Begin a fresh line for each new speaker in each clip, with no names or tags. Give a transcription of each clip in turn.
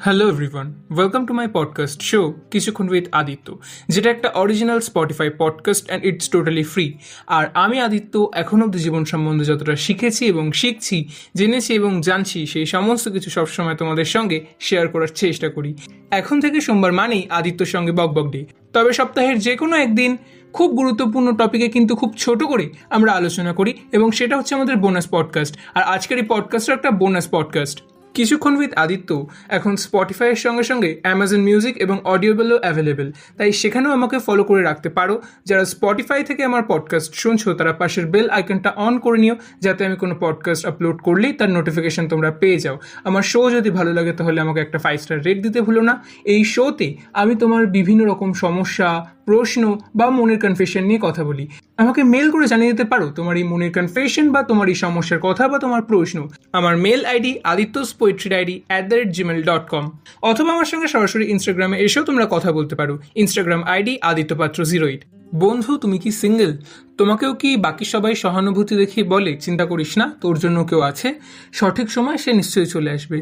Hello everyone welcome to my podcast show Kichhukkhon with Aditya যেটা একটা original Spotify podcast and it's totally free আর আমি আদিত্য, এখন অব্দি জীবন সম্বন্ধে যতটা শিখেছি এবং শিখছি, জেনেছি এবং জানছি, সেই সমস্ত কিছু সবসময় তোমাদের সঙ্গে শেয়ার করার চেষ্টা করি। এখন থেকে সোমবার মানেই আদিত্যর সঙ্গে বক বক ডে তবে সপ্তাহের যে কোনো একদিন খুব গুরুত্বপূর্ণ টপিকে কিন্তু খুব ছোট করে আমরা আলোচনা করি এবং সেটা হচ্ছে আমাদের বোনাস পডকাস্ট আর আজকের এই পডকাস্টটা একটা bonus podcast Kichhukkhon with Aditya, এখন স্পটিফাইয়ের সঙ্গে সঙ্গে অ্যামাজন মিউজিক এবং অডিওবেলও অ্যাভেলেবেল তাই সেখানেও আমাকে ফলো করে রাখতে পারো। যারা স্পটিফাই থেকে আমার পডকাস্ট শুনছো, তারা পাশের বেল আইকনটা অন করে নিও, যাতে আমি কোনো পডকাস্ট আপলোড করলেই তার নোটিফিকেশন তোমরা পেয়ে যাও। আমার শো যদি ভালো লাগে, তাহলে আমাকে একটা ফাইভ স্টার রেট দিতে ভুলো না। এই শোতে আমি তোমার বিভিন্ন রকম সমস্যা, প্রশ্ন বা মনের কনফেশন নিয়ে কথা বলি। আমাকে মেল করে জানিয়ে দিতে পারো, তোমার এই মনের কনফেশন বা তোমার এই সমস্যার কথা বা তোমার প্রশ্ন। আমার mail ID Adityas poetry diary at the rate Gmail dot com অথবা আমার সঙ্গে সরাসরি ইনস্টাগ্রামে এসেও তোমরা কথা বলতে পারো। ইনস্টাগ্রাম আইডি আদিত্য পাত্র জিরো এইট বন্ধু, তুমি কি সিঙ্গেল তোমাকেও কি বাকি সবাই সহানুভূতি দেখিয়ে বলে, চিন্তা করিস না, তোর জন্য কেউ আছে সঠিক সময় সে নিশ্চয়ই চলে আসবে।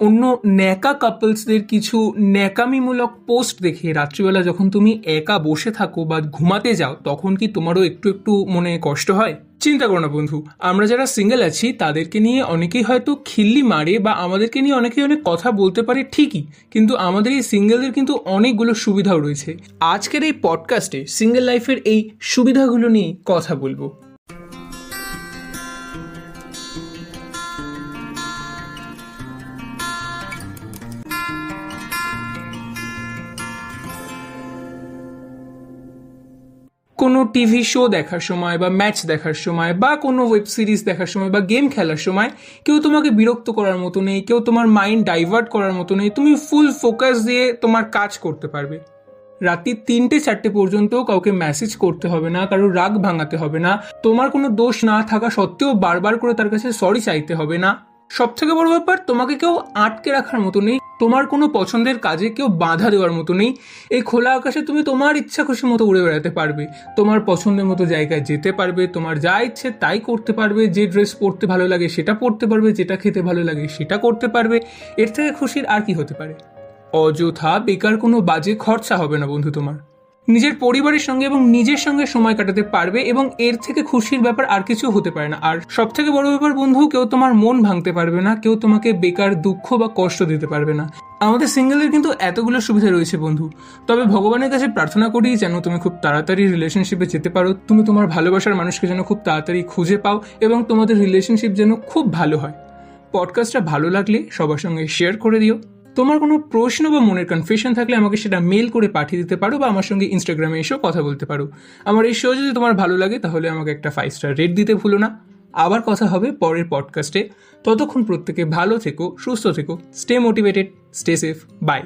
অন্য ন্যাকা কাপলসদের কিছু ন্যাকামিমূলক পোস্ট দেখে রাত্রিবেলা যখন তুমি একা বসে থাকো বা ঘুমাতে যাও, তখন কি তোমারও একটু একটু মনে কষ্ট হয়? চিন্তা করো না বন্ধু, আমরা যারা সিঙ্গেল আছি, তাদেরকে নিয়ে অনেকেই হয়তো খিল্লি মারে বা আমাদেরকে নিয়ে অনেকেই অনেক কথা বলতে পারে ঠিকই, কিন্তু আমাদের এই সিঙ্গেলদের কিন্তু অনেকগুলো সুবিধাও রয়েছে। আজকের এই পডকাস্টে সিঙ্গেল লাইফের এই সুবিধাগুলো নিয়ে কথা বলব। কোনো টিভি শো দেখার সময় বা ম্যাচ দেখার সময় বা কোনো ওয়েব সিরিজ দেখার সময় বা গেম খেলার সময় কেউ তোমাকে বিরক্ত করার মতো নেই, কেউ তোমার মাইন্ড ডাইভার্ট করার মতো নেই, তুমি ফুল ফোকাস দিয়ে তোমার কাজ করতে পারবে। রাত্রি তিনটে, চারটে পর্যন্ত কাউকে মেসেজ করতে হবে না, কারোর রাগ ভাঙাতে হবে না। তোমার কোনো দোষ না থাকা সত্ত্বেও বারবার করে তার কাছে সরি চাইতে হবে না। সব থেকে বড় ব্যাপার, তোমাকে কেউ আটকে রাখার মতো নেই। তোমার কোনো পছন্দের কাজে কেউ বাধা দেওয়ার মতো নেই। এই খোলা আকাশে তুমি তোমার ইচ্ছা খুশি মতো উড়ে বেড়াতে পারবে। তোমার পছন্দের মতো জায়গায় যেতে পারবে। তোমার যা ইচ্ছে তাই করতে পারবে। যে ড্রেস পরতে ভালো লাগে সেটা পরতে পারবে। যেটা খেতে ভালো লাগে সেটা করতে পারবে। এর থেকে খুশির আর কি হতে পারে? অযথা বেকার কোনো বাজে খরচা হবে না বন্ধু তোমার। নিজের পরিবারের সঙ্গে এবং নিজের সঙ্গে সময় কাটাতে পারবে এবং এর থেকে খুশির ব্যাপার আর কিছু হতে পারে না। আর সব থেকে বড় ব্যাপার বন্ধু, কেউ তোমার মন ভাঙতে পারবে না, কেউ তোমাকে বেকার দুঃখ বা কষ্ট দিতে পারবে না। আমাদের সিঙ্গেলের কিন্তু এতগুলো সুবিধা রয়েছে বন্ধু। তবে ভগবানের কাছে প্রার্থনা করি যেন তুমি খুব তাড়াতাড়ি রিলেশনশিপে যেতে পারো, তুমি তোমার ভালোবাসার মানুষকে যেন খুব তাড়াতাড়ি খুঁজে পাও এবং তোমাদের রিলেশনশিপ যেন খুব ভালো হয়। পডকাস্টটা ভালো লাগলে সবার সঙ্গে শেয়ার করে দিও। তোমার কোনো প্রশ্ন বা মনের কনফিউশন থাকলে আমাকে সেটা মেল করে পাঠিয়ে দিতে পারো বা আমার সঙ্গে ইনস্টাগ্রামে এসেও কথা বলতে পারো। আমার এই শো যদি তোমার ভালো লাগে, তাহলে আমাকে একটা ফাইভ স্টার রেট দিতে ভুলো না। আবার কথা হবে পরের পডকাস্টে ততক্ষণ প্রত্যেকে ভালো থেকো, সুস্থ থেকো stay motivated stay safe bye